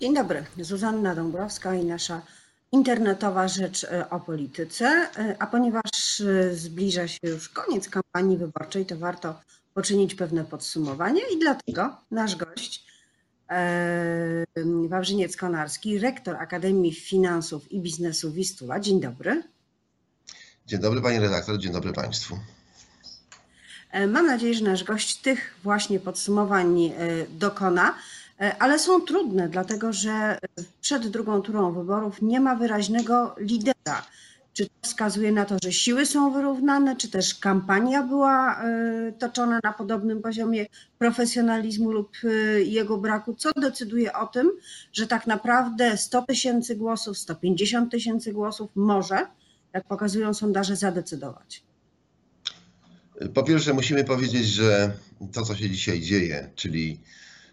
Dzień dobry, Zuzanna Dąbrowska i nasza internetowa rzecz e, o polityce. E, a ponieważ e, zbliża się już koniec kampanii wyborczej, to warto poczynić pewne podsumowanie i dlatego nasz gość Wawrzyniec Konarski, rektor Akademii Finansów i Biznesu Wistula. Dzień dobry. Dzień dobry pani redaktor, dzień dobry państwu. Mam nadzieję, że nasz gość tych właśnie podsumowań dokona. E, ale są trudne, dlatego że przed drugą turą wyborów nie ma wyraźnego lidera. Czy to wskazuje na to, że siły są wyrównane, czy też kampania była e, toczona na podobnym poziomie profesjonalizmu lub e, jego braku? Co decyduje o tym, że tak naprawdę 100 tysięcy głosów, 150 tysięcy głosów może, jak pokazują sondaże, zadecydować? Po pierwsze, musimy powiedzieć, że to, co się dzisiaj dzieje, czyli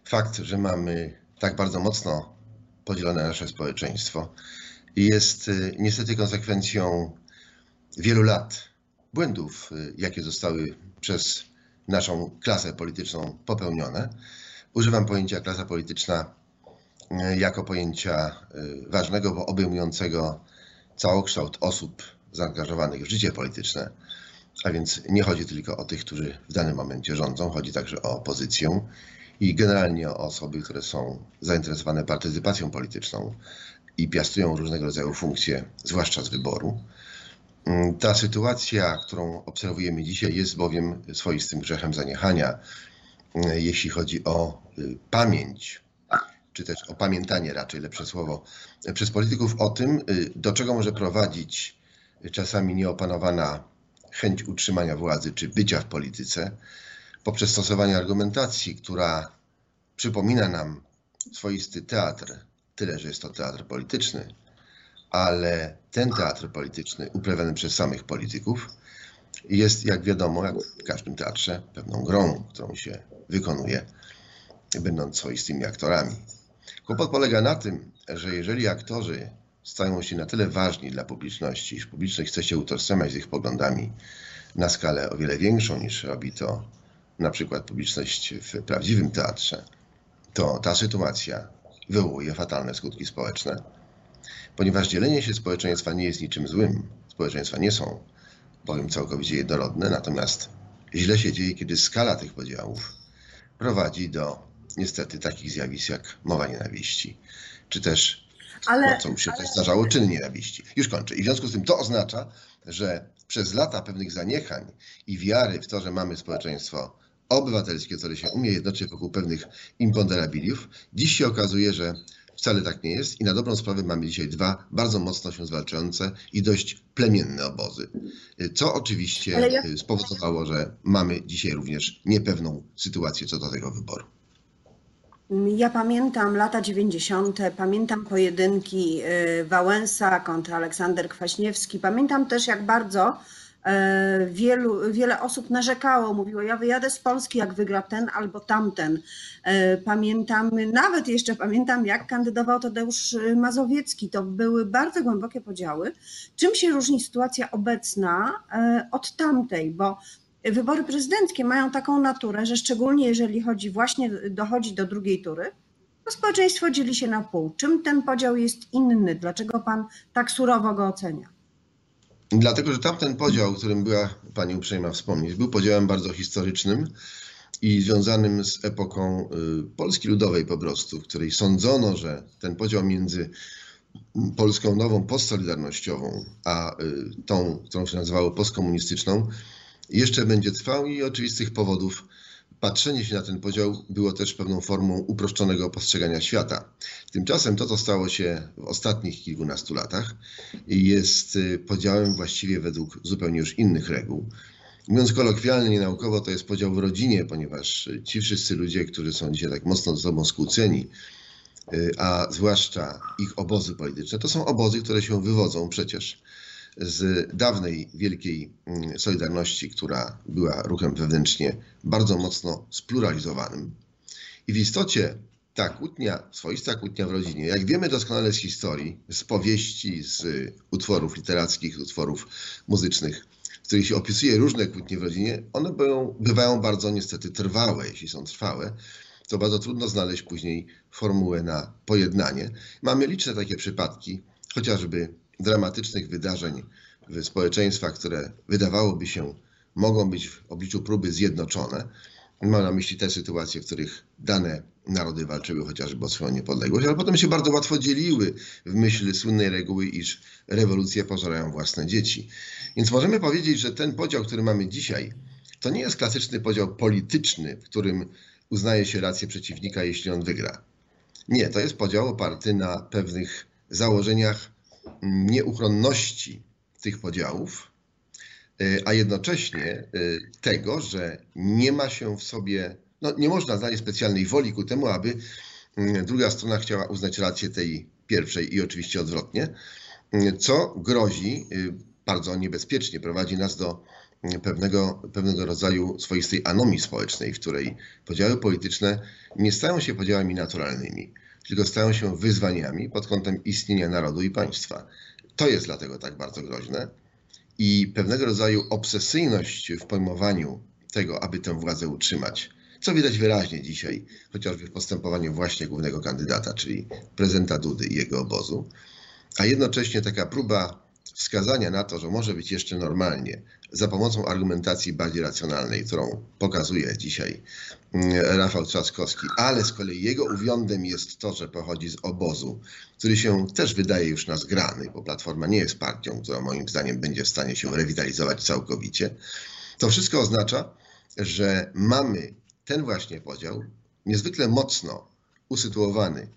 fakt, że mamy tak bardzo mocno podzielone nasze społeczeństwo, jest y, niestety konsekwencją wielu lat błędów, y, jakie zostały przez naszą klasę polityczną popełnione. Używam pojęcia klasa polityczna y, jako pojęcia ważnego, bo obejmującego całokształt osób zaangażowanych w życie polityczne. A więc nie chodzi tylko o tych, którzy w danym momencie rządzą, chodzi także o opozycję i generalnie o osoby, które są zainteresowane partycypacją polityczną i piastują różnego rodzaju funkcje, zwłaszcza z wyboru. Mm, ta sytuacja, którą obserwujemy dzisiaj, jest bowiem swoistym grzechem zaniechania, mm, jeśli chodzi o y, pamięć, czy też o pamiętanie raczej, lepsze słowo, przez polityków o tym, y, do czego może prowadzić czasami nieopanowana chęć utrzymania władzy czy bycia w polityce, poprzez stosowanie argumentacji, która przypomina nam swoisty teatr, tyle że jest to teatr polityczny, ale ten teatr polityczny uprawiany przez samych polityków jest, jak wiadomo, jak w każdym teatrze, pewną grą, którą się wykonuje, będąc swoistymi aktorami. Kłopot polega na tym, że jeżeli aktorzy stają się na tyle ważni dla publiczności, iż publiczność chce się utożsamiać z ich poglądami na skalę o wiele większą niż robi to na przykład publiczność w prawdziwym teatrze, to ta sytuacja wywołuje fatalne skutki społeczne, ponieważ dzielenie się społeczeństwa nie jest niczym złym. Społeczeństwa nie są bowiem całkowicie jednorodne, natomiast źle się dzieje, kiedy skala tych podziałów prowadzi do niestety takich zjawisk jak mowa nienawiści, czy też, ale, co już się ale... zdarzało, czyny nienawiści. Już kończę. I w związku z tym to oznacza, że przez lata pewnych zaniechań i wiary w to, że mamy społeczeństwo obywatelskie, które się umie jednoczyć wokół pewnych imponderabiliów. Dziś się okazuje, że wcale tak nie jest i na dobrą sprawę mamy dzisiaj dwa bardzo mocno się zwalczające i dość plemienne obozy. Co oczywiście ja... spowodowało, że mamy dzisiaj również niepewną sytuację co do tego wyboru. Ja pamiętam lata 90., pamiętam pojedynki y, Wałęsa kontra Aleksander Kwaśniewski. Pamiętam też, jak bardzo wielu, wiele osób narzekało, mówiło, ja wyjadę z Polski, jak wygra ten albo tamten. E, pamiętam, nawet jeszcze pamiętam, jak kandydował Tadeusz Mazowiecki. To były bardzo głębokie podziały. Czym się różni sytuacja obecna e, od tamtej? Bo wybory prezydenckie mają taką naturę, że szczególnie jeżeli chodzi właśnie, dochodzi do drugiej tury, to społeczeństwo dzieli się na pół. Czym ten podział jest inny? Dlaczego pan tak surowo go ocenia? Dlatego, że tamten podział, o którym była Pani uprzejma wspomnieć, był podziałem bardzo historycznym i związanym z epoką y, Polski Ludowej po prostu, w której sądzono, że ten podział między Polską nową postsolidarnościową, a y, tą, którą się nazywało postkomunistyczną, jeszcze będzie trwał i oczywistych powodów patrzenie się na ten podział było też pewną formą uproszczonego postrzegania świata. Tymczasem to, co stało się w ostatnich kilkunastu latach, jest y, podziałem właściwie według zupełnie już innych reguł. Mówiąc kolokwialnie, nienaukowo, to jest podział w rodzinie, ponieważ ci wszyscy ludzie, którzy są dzisiaj tak mocno ze sobą skłóceni, y, a zwłaszcza ich obozy polityczne, to są obozy, które się wywodzą przecież z dawnej wielkiej mm, Solidarności, która była ruchem wewnętrznie bardzo mocno spluralizowanym. I w istocie ta kłótnia, swoista kłótnia w rodzinie, jak wiemy doskonale z historii, z powieści, z utworów literackich, z utworów muzycznych, w których się opisuje różne kłótnie w rodzinie, one bywają, bywają bardzo niestety trwałe, jeśli są trwałe. to bardzo trudno znaleźć później formułę na pojednanie. Mamy liczne takie przypadki, chociażby dramatycznych wydarzeń w społeczeństwach, które wydawałoby się mogą być w obliczu próby zjednoczone. Mam na myśli te sytuacje, w których dane narody walczyły chociażby o swoją niepodległość, ale potem się bardzo łatwo dzieliły w myśl słynnej reguły, iż rewolucje pożerają własne dzieci. Więc możemy powiedzieć, że ten podział, który mamy dzisiaj, to nie jest klasyczny podział polityczny, w którym uznaje się rację przeciwnika, jeśli on wygra. Nie, to jest podział oparty na pewnych założeniach nieuchronności tych podziałów, a jednocześnie y, tego, że nie ma się w sobie, no nie można znaleźć specjalnej woli ku temu, aby mm, druga strona chciała uznać rację tej pierwszej i oczywiście odwrotnie, y, co grozi y, bardzo niebezpiecznie, prowadzi nas do pewnego, pewnego rodzaju swoistej anomii społecznej, w której podziały polityczne nie stają się podziałami naturalnymi, tylko stają się wyzwaniami pod kątem istnienia narodu i państwa. To jest dlatego tak bardzo groźne i pewnego rodzaju obsesyjność w pojmowaniu tego, aby tę władzę utrzymać, co widać wyraźnie dzisiaj, chociażby w postępowaniu właśnie głównego kandydata, czyli prezydenta Dudy i jego obozu, a jednocześnie taka próba wskazania na to, że może być jeszcze normalnie, za pomocą argumentacji bardziej racjonalnej, którą pokazuje dzisiaj mm, Rafał Trzaskowski, ale z kolei jego uwiądem jest to, że pochodzi z obozu, który się też wydaje już na zgrany, bo Platforma nie jest partią, która moim zdaniem będzie w stanie się rewitalizować całkowicie. To wszystko oznacza, że mamy ten właśnie podział niezwykle mocno usytuowany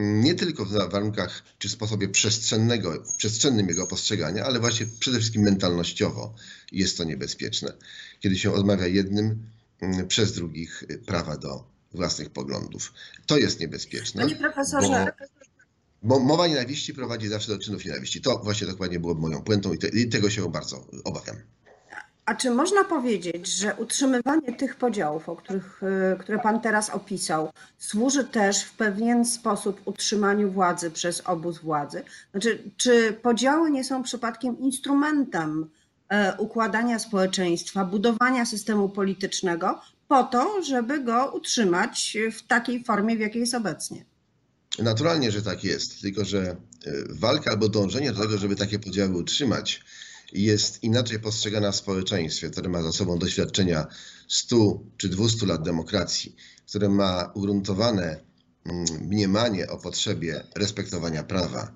nie tylko w warunkach czy sposobie przestrzennego, przestrzennym jego postrzegania, ale właśnie przede wszystkim mentalnościowo jest to niebezpieczne, kiedy się odmawia jednym mm, przez drugich y, prawa do własnych poglądów. To jest niebezpieczne. Panie profesorze. Bo, bo mowa nienawiści prowadzi zawsze do czynów nienawiści. To właśnie dokładnie było moją puentą i, te, i tego się bardzo obawiam. A czy można powiedzieć, że utrzymywanie tych podziałów, o których, e, które Pan teraz opisał, służy też w pewien sposób utrzymaniu władzy przez obóz władzy? Znaczy, czy podziały nie są przypadkiem instrumentem e, układania społeczeństwa, budowania systemu politycznego po to, żeby go utrzymać w takiej formie, w jakiej jest obecnie? Naturalnie, że tak jest, tylko że e, walka albo dążenie do tego, żeby takie podziały utrzymać, jest inaczej postrzegana w społeczeństwie, które ma za sobą doświadczenia 100 czy 200 lat demokracji, które ma ugruntowane mm, mniemanie o potrzebie respektowania prawa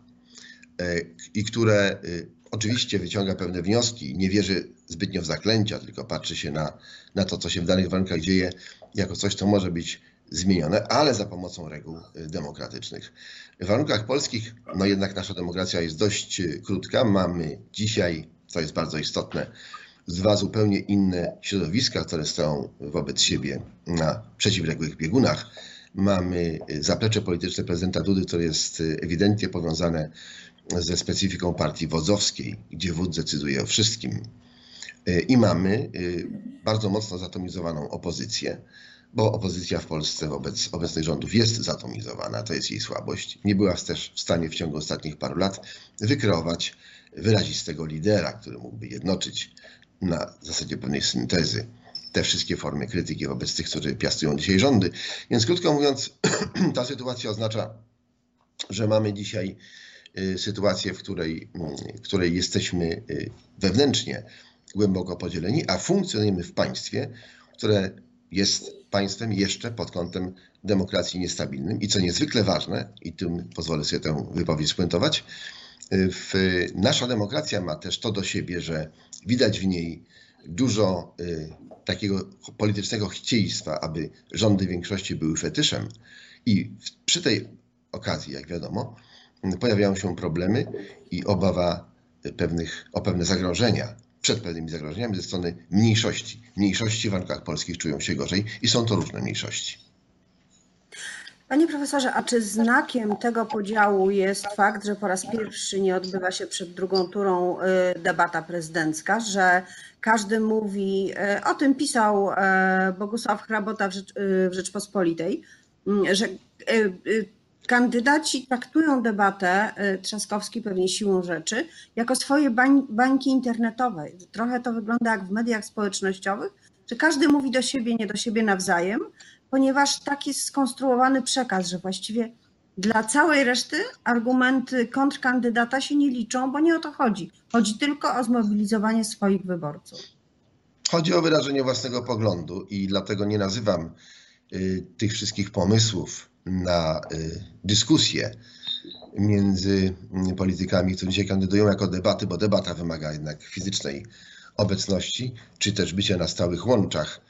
e, i które y, oczywiście wyciąga pewne wnioski, nie wierzy zbytnio w zaklęcia, tylko patrzy się na, na to, co się w danych warunkach dzieje, jako coś, co może być zmienione, ale za pomocą reguł y, demokratycznych. W warunkach polskich, no jednak nasza demokracja jest dość y, krótka. Mamy dzisiaj co jest bardzo istotne, dwa zupełnie inne środowiska, które stoją wobec siebie na przeciwległych biegunach. Mamy zaplecze polityczne prezydenta Dudy, które jest ewidentnie powiązane ze specyfiką partii wodzowskiej, gdzie wódz decyduje o wszystkim. I mamy bardzo mocno zatomizowaną opozycję, bo opozycja w Polsce wobec obecnych rządów jest zatomizowana, to jest jej słabość. Nie była też w stanie w ciągu ostatnich paru lat wykreować wyrazistego lidera, który mógłby jednoczyć na zasadzie pewnej syntezy te wszystkie formy krytyki wobec tych, którzy piastują dzisiaj rządy. Więc krótko mówiąc, ta sytuacja oznacza, że mamy dzisiaj y, sytuację, w której, w której jesteśmy y, wewnętrznie głęboko podzieleni, a funkcjonujemy w państwie, które jest państwem jeszcze pod kątem demokracji niestabilnym i co niezwykle ważne, i tym pozwolę sobie tę wypowiedź spuentować, w, nasza demokracja ma też to do siebie, że widać w niej dużo y, takiego politycznego chcieństwa, aby rządy większości były fetyszem. I przy tej okazji, jak wiadomo, pojawiają się problemy i obawa pewnych, o pewne zagrożenia, przed pewnymi zagrożeniami ze strony mniejszości. Mniejszości w warunkach polskich czują się gorzej i są to różne mniejszości. Panie profesorze, a czy znakiem tego podziału jest fakt, że po raz pierwszy nie odbywa się przed drugą turą y, debata prezydencka, że każdy mówi, y, o tym pisał y, Bogusław Hrabota w, Rzecz, w Rzeczpospolitej, mm, że kandydaci traktują debatę, Trzaskowski pewnie siłą rzeczy, jako swoje bań, bańki internetowe. Trochę to wygląda jak w mediach społecznościowych, że każdy mówi do siebie, nie do siebie nawzajem, ponieważ tak jest skonstruowany przekaz, że właściwie dla całej reszty argumenty kontrkandydata się nie liczą, bo nie o to chodzi. Chodzi tylko o zmobilizowanie swoich wyborców. Chodzi o wyrażenie własnego poglądu i dlatego nie nazywam y, tych wszystkich pomysłów na y, dyskusję między mm, politykami, którzy dzisiaj kandydują jako debaty, bo debata wymaga jednak fizycznej obecności, czy też bycia na stałych łączach,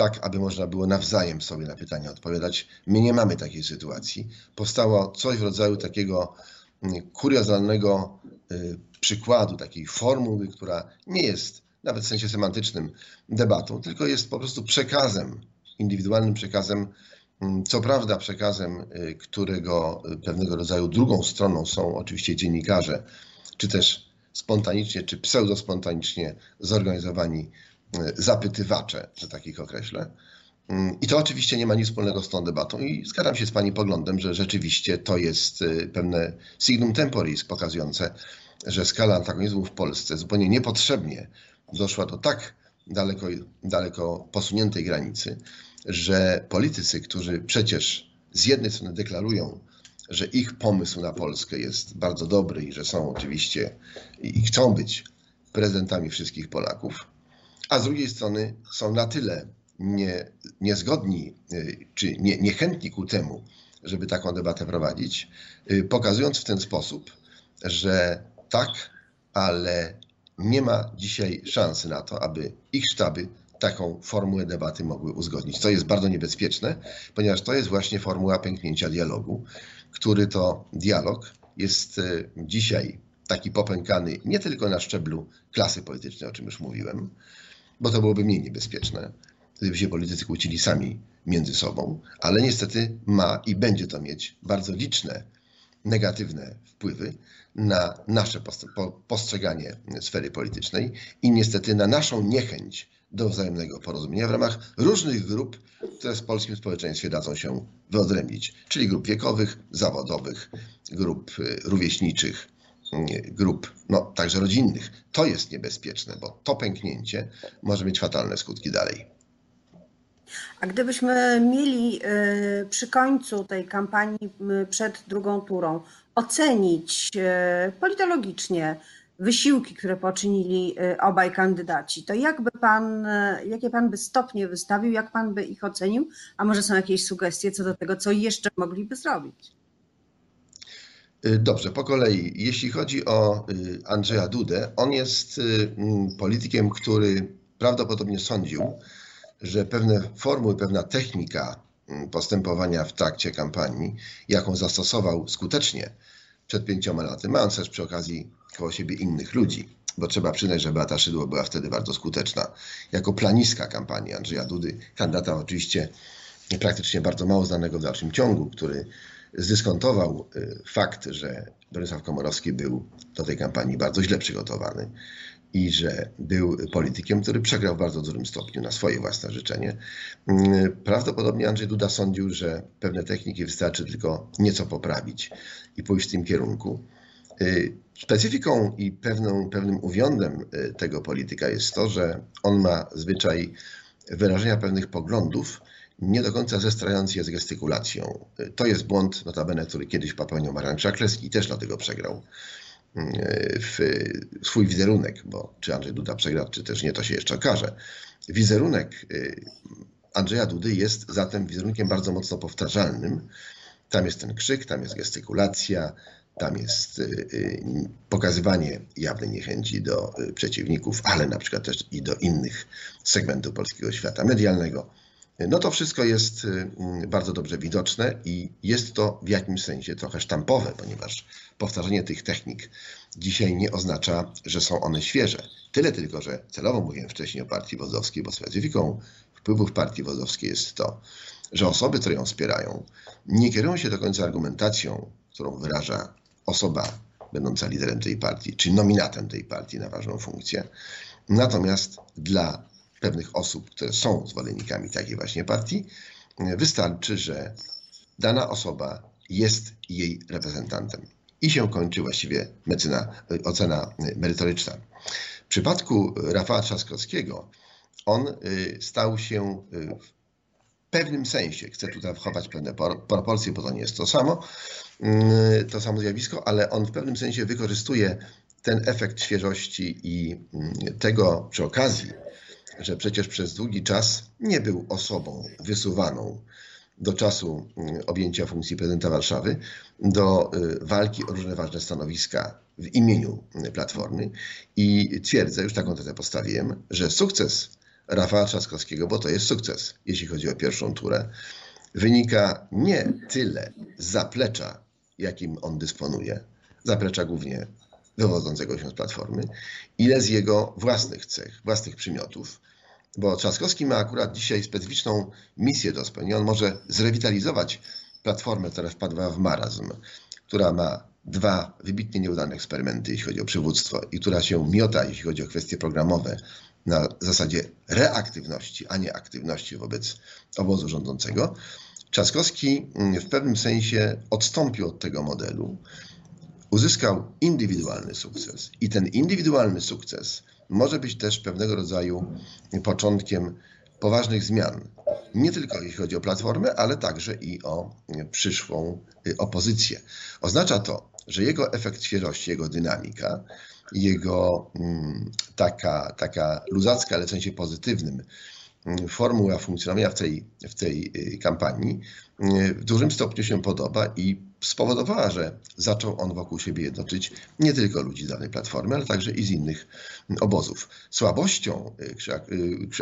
tak aby można było nawzajem sobie na pytania odpowiadać. My nie mamy takiej sytuacji. Powstało coś w rodzaju takiego mm, kuriozalnego y, przykładu, takiej formuły, która nie jest nawet w sensie semantycznym debatą, tylko jest po prostu przekazem, indywidualnym przekazem Mm, co prawda przekazem, y, którego pewnego rodzaju drugą stroną są oczywiście dziennikarze, czy też spontanicznie, czy pseudospontanicznie zorganizowani y, zapytywacze, że takich określę. Mm, I to oczywiście nie ma nic wspólnego z tą debatą i zgadzam się z Pani poglądem, że rzeczywiście to jest y, pewne signum temporis pokazujące, że skala antagonizmu w Polsce zupełnie niepotrzebnie doszła do tak daleko, daleko posuniętej granicy, że politycy, którzy przecież z jednej strony deklarują, że ich pomysł na Polskę jest bardzo dobry i że są oczywiście i chcą być prezydentami wszystkich Polaków, a z drugiej strony są na tyle nie, niezgodni y, czy nie, niechętni ku temu, żeby taką debatę prowadzić, y, pokazując w ten sposób, że tak, ale nie ma dzisiaj szansy na to, aby ich sztaby taką formułę debaty mogły uzgodnić. Co jest bardzo niebezpieczne, ponieważ to jest właśnie formuła pęknięcia dialogu, który to dialog jest e, dzisiaj taki popękany nie tylko na szczeblu klasy politycznej, o czym już mówiłem, bo to byłoby mniej niebezpieczne, gdyby się politycy kłócili sami między sobą, ale niestety ma i będzie to mieć bardzo liczne negatywne wpływy na nasze postrzeganie sfery politycznej i niestety na naszą niechęć do wzajemnego porozumienia w ramach różnych grup, które w polskim społeczeństwie dadzą się wyodrębnić, czyli grup wiekowych, zawodowych, grup y, rówieśniczych, grup no, także rodzinnych. To jest niebezpieczne, bo to pęknięcie może mieć fatalne skutki dalej. A gdybyśmy mieli y, przy końcu tej kampanii przed drugą turą ocenić politologicznie, wysiłki, które poczynili y, obaj kandydaci, to jakby pan, y, jakie pan by stopnie wystawił, jak pan by ich ocenił, a może są jakieś sugestie co do tego, co jeszcze mogliby zrobić? Y, dobrze, po kolei. Jeśli chodzi o Andrzeja Dudę, on jest mm, politykiem, który prawdopodobnie sądził, że pewne formuły, pewna technika mm, postępowania w trakcie kampanii, jaką zastosował skutecznie przed pięcioma laty, mając też przy okazji koło siebie innych ludzi. Bo trzeba przyznać, że Beata Szydło była wtedy bardzo skuteczna. Jako planiska kampanii Andrzeja Dudy, kandydata oczywiście praktycznie bardzo mało znanego w dalszym ciągu, który zdyskontował y, fakt, że Bronisław Komorowski był do tej kampanii bardzo źle przygotowany i że był politykiem, który przegrał w bardzo dużym stopniu na swoje własne życzenie. Y, prawdopodobnie Andrzej Duda sądził, że pewne techniki wystarczy tylko nieco poprawić i pójść w tym kierunku. Y, specyfiką i pewną, pewnym uwiądem y, tego polityka jest to, że on ma zwyczaj wyrażenia pewnych poglądów, nie do końca zestrając je z gestykulacją. Y, to jest błąd, notabene, który kiedyś popełnił Marian Krzaklewski i też dlatego przegrał w swój wizerunek, bo czy Andrzej Duda przegra, czy też nie, to się jeszcze okaże. Wizerunek Andrzeja Dudy jest zatem wizerunkiem bardzo mocno powtarzalnym. Tam jest ten krzyk, tam jest gestykulacja, tam jest y, y, pokazywanie jawnej niechęci do y, przeciwników, ale na przykład też i do innych segmentów polskiego świata medialnego. No to wszystko jest bardzo dobrze widoczne i jest to w jakimś sensie trochę sztampowe, ponieważ powtarzanie tych technik dzisiaj nie oznacza, że są one świeże. Tyle tylko, że celowo mówiłem wcześniej o partii wozowskiej, bo specyfiką wpływów partii wozowskiej jest to, że osoby, które ją wspierają, nie kierują się do końca argumentacją, którą wyraża osoba będąca liderem tej partii, czy nominatem tej partii na ważną funkcję. Natomiast dla pewnych osób, które są zwolennikami takiej właśnie partii, wystarczy, że dana osoba jest jej reprezentantem. I się kończy właściwie mecyna, ocena merytoryczna. W przypadku Rafała Trzaskowskiego on stał się y, pewnym sensie, chcę tutaj wchować pewne proporcje, bo to nie jest to samo, mm, to samo zjawisko, ale on w pewnym sensie wykorzystuje ten efekt świeżości i mm, tego przy okazji, że przecież przez długi czas nie był osobą wysuwaną do czasu mm, objęcia funkcji prezydenta Warszawy, do y, walki o różne ważne stanowiska w imieniu Platformy. I twierdzę, już taką tezę postawiłem, że sukces Rafała Trzaskowskiego, bo to jest sukces, jeśli chodzi o pierwszą turę, wynika nie tyle z zaplecza, jakim on dysponuje, zaplecza głównie wywodzącego się z Platformy, ile z jego własnych cech, własnych przymiotów, bo Trzaskowski ma akurat dzisiaj specyficzną misję do spełnienia. On może zrewitalizować platformę, która wpadła w marazm, która ma dwa wybitnie nieudane eksperymenty, jeśli chodzi o przywództwo i która się miota, jeśli chodzi o kwestie programowe, na zasadzie reaktywności, a nie aktywności wobec obozu rządzącego. Trzaskowski w pewnym sensie odstąpił od tego modelu, uzyskał indywidualny sukces i ten indywidualny sukces może być też pewnego rodzaju początkiem poważnych zmian. Nie tylko jeśli chodzi o platformę, ale także i o przyszłą y, opozycję. Oznacza to, że jego efekt świeżości, jego dynamika, jego mm, taka, taka luzacka, ale w sensie pozytywnym, mm, formuła funkcjonowania w tej, w tej y, kampanii w dużym stopniu się podoba i spowodowała, że zaczął on wokół siebie jednoczyć nie tylko ludzi z danej platformy, ale także i z innych obozów. Słabością,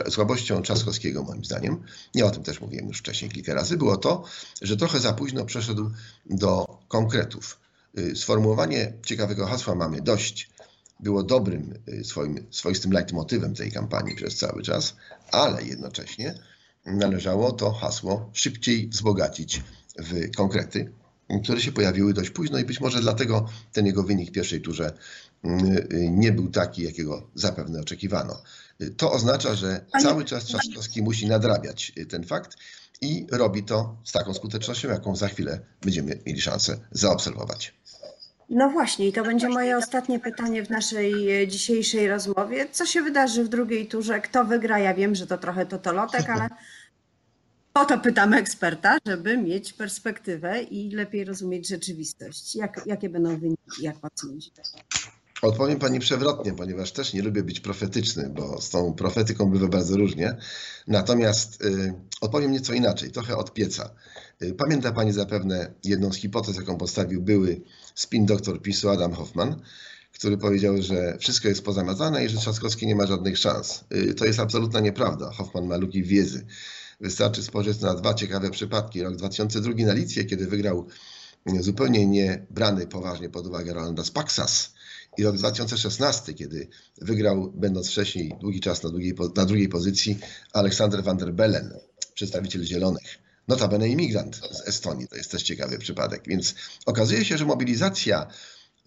y, słabością Trzaskowskiego, moim zdaniem, ja o tym też mówiłem już wcześniej kilka razy, było to, że trochę za późno przeszedł do konkretów. Y, sformułowanie ciekawego hasła mamy dość było dobrym y, swoim, swoistym leitmotywem tej kampanii przez cały czas, ale jednocześnie należało to hasło szybciej wzbogacić w konkrety które się pojawiły dość późno i być może dlatego ten jego wynik w pierwszej turze mm, nie był taki, jakiego zapewne oczekiwano. To oznacza, że cały czas Trzaskowski musi nadrabiać ten fakt i robi to z taką skutecznością, jaką za chwilę będziemy mieli szansę zaobserwować. No właśnie, i to będzie moje ostatnie pytanie w naszej e, dzisiejszej rozmowie. Co się wydarzy w drugiej turze? Kto wygra? Ja wiem, że to trochę totolotek, ale o to pytam eksperta, żeby mieć perspektywę i lepiej rozumieć rzeczywistość. Jak, jakie będą wyniki, jak pan sądzi? Odpowiem pani przewrotnie, ponieważ też nie lubię być profetyczny, bo z tą profetyką bywa bardzo różnie. Natomiast y, odpowiem nieco inaczej, trochę od pieca. Y, pamięta pani zapewne jedną z hipotez, jaką postawił były spin doktor PiSu Adam Hoffman, który powiedział, że wszystko jest pozamazane i że Trzaskowski nie ma żadnych szans. Y, to jest absolutna nieprawda. Hoffman ma luki wiedzy. Wystarczy spojrzeć na dwa ciekawe przypadki. Rok 2002 na Licję, kiedy wygrał zupełnie nie brany poważnie pod uwagę Rolanda Spaksas i rok 2016, kiedy wygrał, będąc wcześniej długi czas na, drugiej, na drugiej pozycji, Aleksander van der Bellen, przedstawiciel Zielonych. Notabene imigrant z Estonii, to jest też ciekawy przypadek. Więc okazuje się, że mobilizacja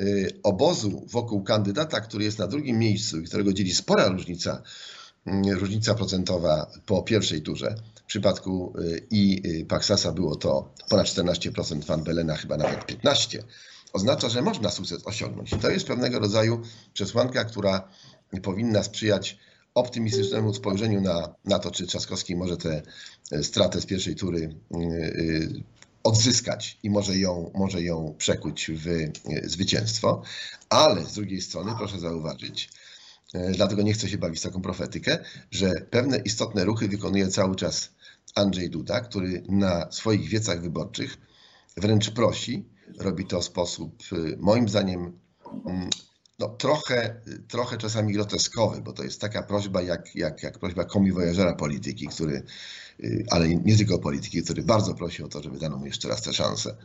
y, obozu wokół kandydata, który jest na drugim miejscu i którego dzieli spora różnica, y, różnica procentowa po pierwszej turze, przypadku y, i y, Paxasa było to ponad 14%, Van Belena chyba nawet 15%, oznacza, że można sukces osiągnąć. To jest pewnego rodzaju przesłanka, która powinna sprzyjać optymistycznemu spojrzeniu na, na to, czy Trzaskowski może tę y, stratę z pierwszej tury odzyskać i może ją, może ją przekuć w zwycięstwo, ale z drugiej strony proszę zauważyć, dlatego nie chcę się bawić w taką profetykę, że pewne istotne ruchy wykonuje cały czas Andrzej Duda, który na swoich wiecach wyborczych wręcz prosi, robi to w sposób y, moim zdaniem mm, no, trochę, trochę czasami groteskowy, bo to jest taka prośba jak, jak, jak prośba komiwojażera polityki, który, y, ale nie tylko polityki, który bardzo prosi o to, żeby dano mu jeszcze raz tę szansę.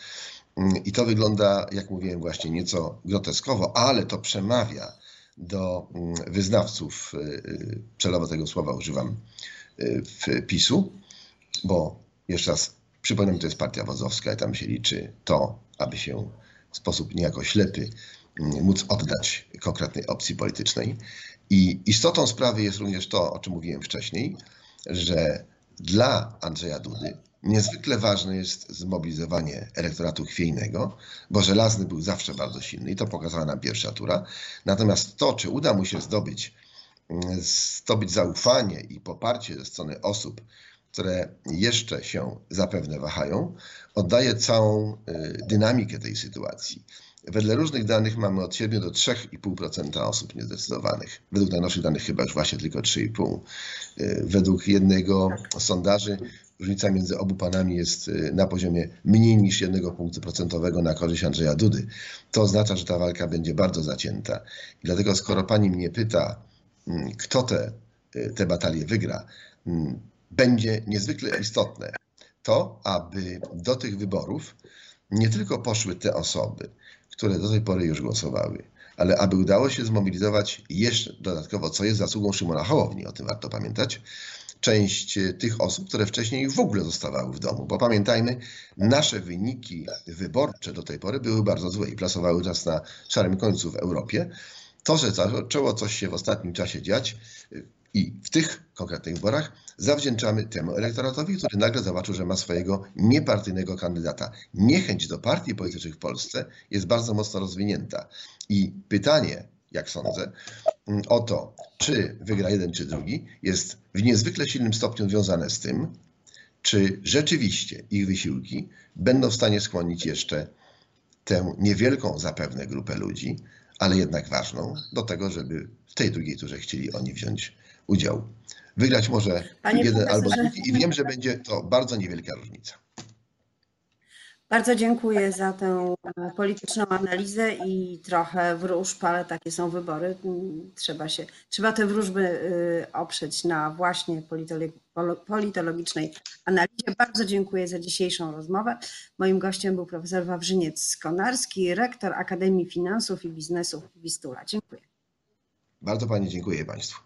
Mm, I to wygląda, jak mówiłem, właśnie nieco groteskowo, ale to przemawia do mm, wyznawców, y, celowo tego słowa używam, w PiSu, bo jeszcze raz przypomnę, to jest partia wozowska i tam się liczy to, aby się w sposób niejako ślepy mm, móc oddać konkretnej opcji politycznej. I istotą sprawy jest również to, o czym mówiłem wcześniej, że dla Andrzeja Dudy niezwykle ważne jest zmobilizowanie elektoratu chwiejnego, bo żelazny był zawsze bardzo silny i to pokazała nam pierwsza tura. Natomiast to, czy uda mu się zdobyć, mm, zdobyć zaufanie i poparcie ze strony osób, które jeszcze się zapewne wahają, oddaje całą y, dynamikę tej sytuacji. Wedle różnych danych mamy od 7 do 3,5% osób niezdecydowanych. Według najnowszych danych chyba już właśnie tylko 3,5%. Y, Według jednego sondaży różnica między obu panami jest y, na poziomie mniej niż jednego punktu procentowego na korzyść Andrzeja Dudy. To oznacza, że ta walka będzie bardzo zacięta. I dlatego skoro pani mnie pyta, mm, kto te, te batalie wygra, mm, będzie niezwykle istotne to, aby do tych wyborów nie tylko poszły te osoby, które do tej pory już głosowały, ale aby udało się zmobilizować jeszcze dodatkowo, co jest zasługą Szymona Hołowni, o tym warto pamiętać, część tych osób, które wcześniej w ogóle zostawały w domu. Bo pamiętajmy, nasze wyniki wyborcze do tej pory były bardzo złe i plasowały nas na szarym końcu w Europie. To, że zaczęło coś się w ostatnim czasie dziać i w tych konkretnych wyborach zawdzięczamy temu elektoratowi, który nagle zobaczył, że ma swojego niepartyjnego kandydata. Niechęć do partii politycznych w Polsce jest bardzo mocno rozwinięta. I pytanie, jak sądzę, mm, o to, czy wygra jeden czy drugi, jest w niezwykle silnym stopniu związane z tym, czy rzeczywiście ich wysiłki będą w stanie skłonić jeszcze tę niewielką zapewne grupę ludzi, ale jednak ważną, do tego, żeby w tej drugiej turze chcieli oni wziąć udział. Wygrać może Panie jeden albo drugi i wiem, że będzie to bardzo niewielka różnica. Bardzo dziękuję za tę polityczną analizę i trochę wróżb, ale takie są wybory. Trzeba się, trzeba te wróżby oprzeć na właśnie politologicznej analizie. Bardzo dziękuję za dzisiejszą rozmowę. Moim gościem był profesor Wawrzyniec-Konarski, rektor Akademii Finansów i Biznesu w Wistula. Dziękuję. Bardzo Pani dziękuję Państwu.